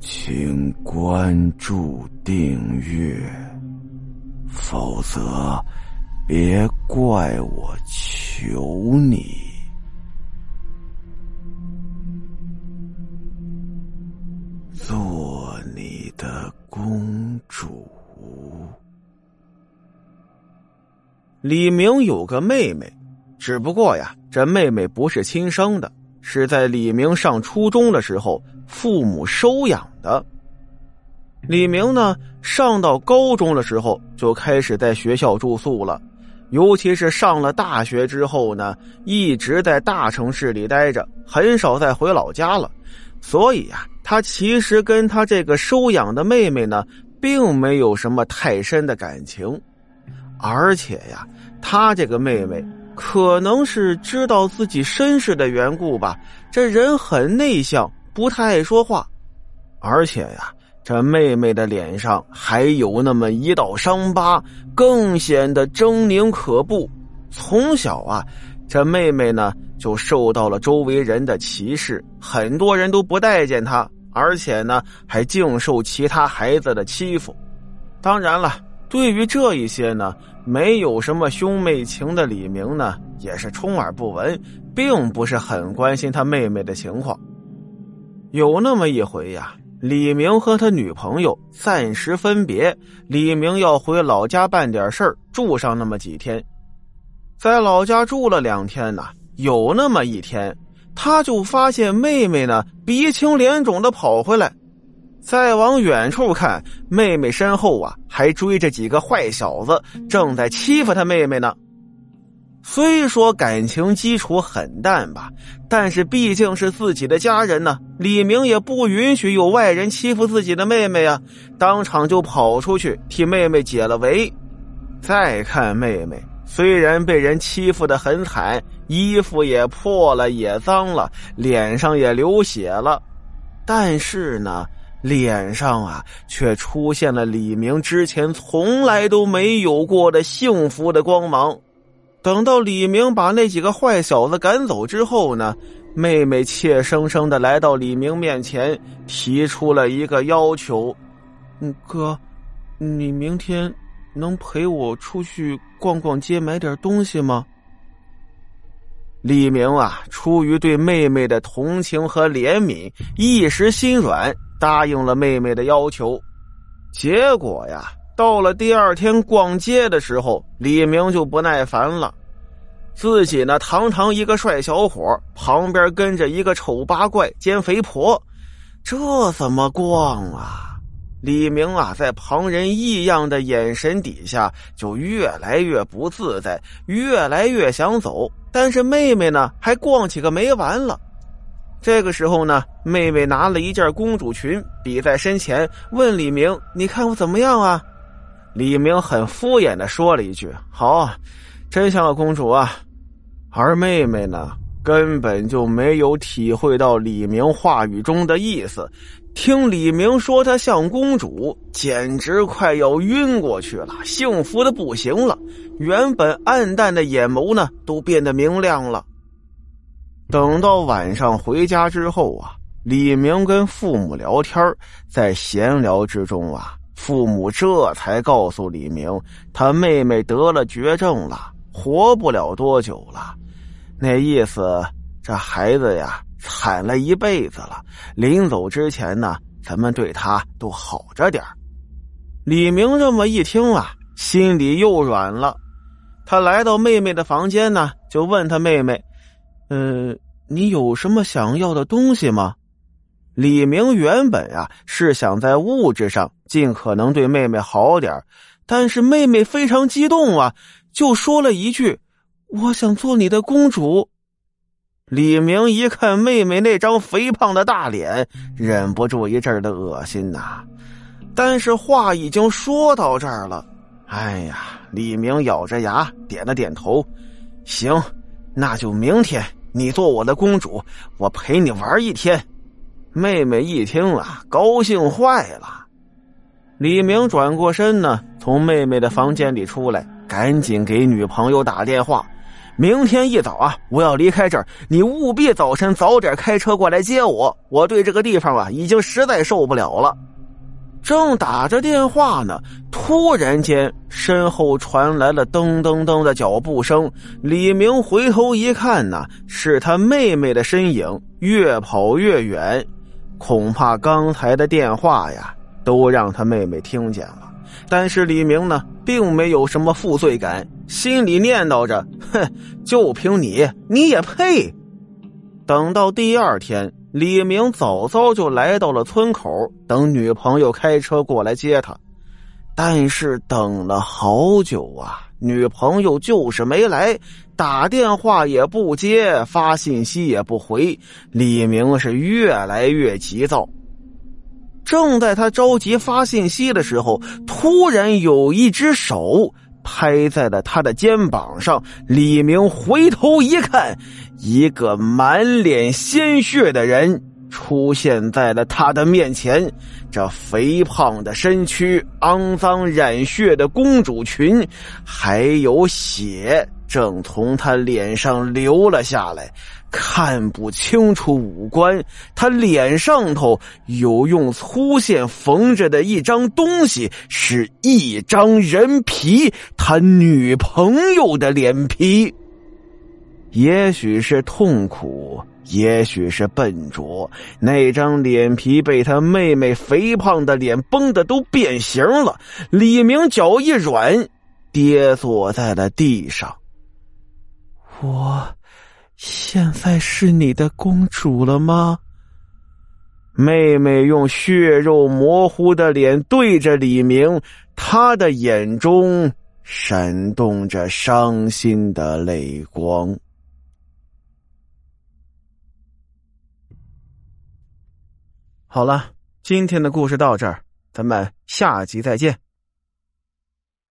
请关注订阅，否则别怪我求你。做你的公主。李明有个妹妹，只不过呀，这妹妹不是亲生的。是在李明上初中的时候，父母收养的。李明呢，上到高中的时候就开始在学校住宿了，尤其是上了大学之后呢，一直在大城市里待着，很少再回老家了。所以呀，他其实跟他这个收养的妹妹呢，并没有什么太深的感情，而且呀，他这个妹妹。可能是知道自己身世的缘故吧，这人很内向，不太爱说话，而且呀，这妹妹的脸上还有那么一道伤疤，更显得狰狞可怖。从小啊，这妹妹呢就受到了周围人的歧视，很多人都不待见她，而且呢还净受其他孩子的欺负。当然了。对于这一些呢，没有什么兄妹情的李明呢，也是充耳不闻，并不是很关心他妹妹的情况。有那么一回呀，李明和他女朋友暂时分别，李明要回老家办点事儿，住上那么几天。在老家住了两天呢，有那么一天，他就发现妹妹呢鼻青脸肿的跑回来。再往远处看，妹妹身后啊，还追着几个坏小子，正在欺负他妹妹呢。虽说感情基础很淡吧，但是毕竟是自己的家人呢，李明也不允许有外人欺负自己的妹妹啊！当场就跑出去替妹妹解了围。再看妹妹，虽然被人欺负的很惨，衣服也破了，也脏了，脸上也流血了，但是呢。脸上啊，却出现了李明之前从来都没有过的幸福的光芒。等到李明把那几个坏小子赶走之后呢，妹妹怯生生的来到李明面前，提出了一个要求：“嗯，哥，你明天能陪我出去逛逛街，买点东西吗？”李明啊，出于对妹妹的同情和怜悯，一时心软。答应了妹妹的要求，结果呀，到了第二天逛街的时候，李明就不耐烦了。自己呢，堂堂一个帅小伙，旁边跟着一个丑八怪兼肥婆，这怎么逛啊？李明啊，在旁人异样的眼神底下，就越来越不自在，越来越想走。但是妹妹呢，还逛起个没完了。这个时候呢，妹妹拿了一件公主裙，比在身前，问李明：“你看我怎么样啊？”李明很敷衍的说了一句：“好，真像个公主啊。”而妹妹呢，根本就没有体会到李明话语中的意思，听李明说她像公主，简直快要晕过去了，幸福的不行了。原本暗淡的眼眸呢，都变得明亮了。等到晚上回家之后啊，李明跟父母聊天，在闲聊之中啊，父母这才告诉李明，他妹妹得了绝症了，活不了多久了。那意思，这孩子呀，惨了一辈子了。临走之前呢，咱们对他都好着点李明这么一听啊，心里又软了。他来到妹妹的房间呢，就问他妹妹。嗯，你有什么想要的东西吗？李明原本啊是想在物质上尽可能对妹妹好点但是妹妹非常激动啊，就说了一句：“我想做你的公主。”李明一看妹妹那张肥胖的大脸，忍不住一阵的恶心呐。但是话已经说到这儿了，哎呀，李明咬着牙点了点头：“行，那就明天。”你做我的公主，我陪你玩一天。妹妹一听啊，高兴坏了。李明转过身呢，从妹妹的房间里出来，赶紧给女朋友打电话。明天一早啊，我要离开这儿，你务必早晨早点开车过来接我。我对这个地方啊，已经实在受不了了。正打着电话呢，突然间身后传来了噔噔噔的脚步声。李明回头一看呢，是他妹妹的身影，越跑越远。恐怕刚才的电话呀，都让他妹妹听见了。但是李明呢，并没有什么负罪感，心里念叨着：“哼，就凭你，你也配？”等到第二天。李明早早就来到了村口，等女朋友开车过来接他。但是等了好久啊，女朋友就是没来，打电话也不接，发信息也不回。李明是越来越急躁。正在他着急发信息的时候，突然有一只手。拍在了他的肩膀上，李明回头一看，一个满脸鲜血的人出现在了他的面前。这肥胖的身躯、肮脏染血的公主裙，还有血。正从他脸上流了下来，看不清楚五官。他脸上头有用粗线缝着的一张东西，是一张人皮，他女朋友的脸皮。也许是痛苦，也许是笨拙，那张脸皮被他妹妹肥胖的脸绷得都变形了。李明脚一软，跌坐在了地上。我现在是你的公主了吗？妹妹用血肉模糊的脸对着李明，她的眼中闪动着伤心的泪光。好了，今天的故事到这儿，咱们下集再见。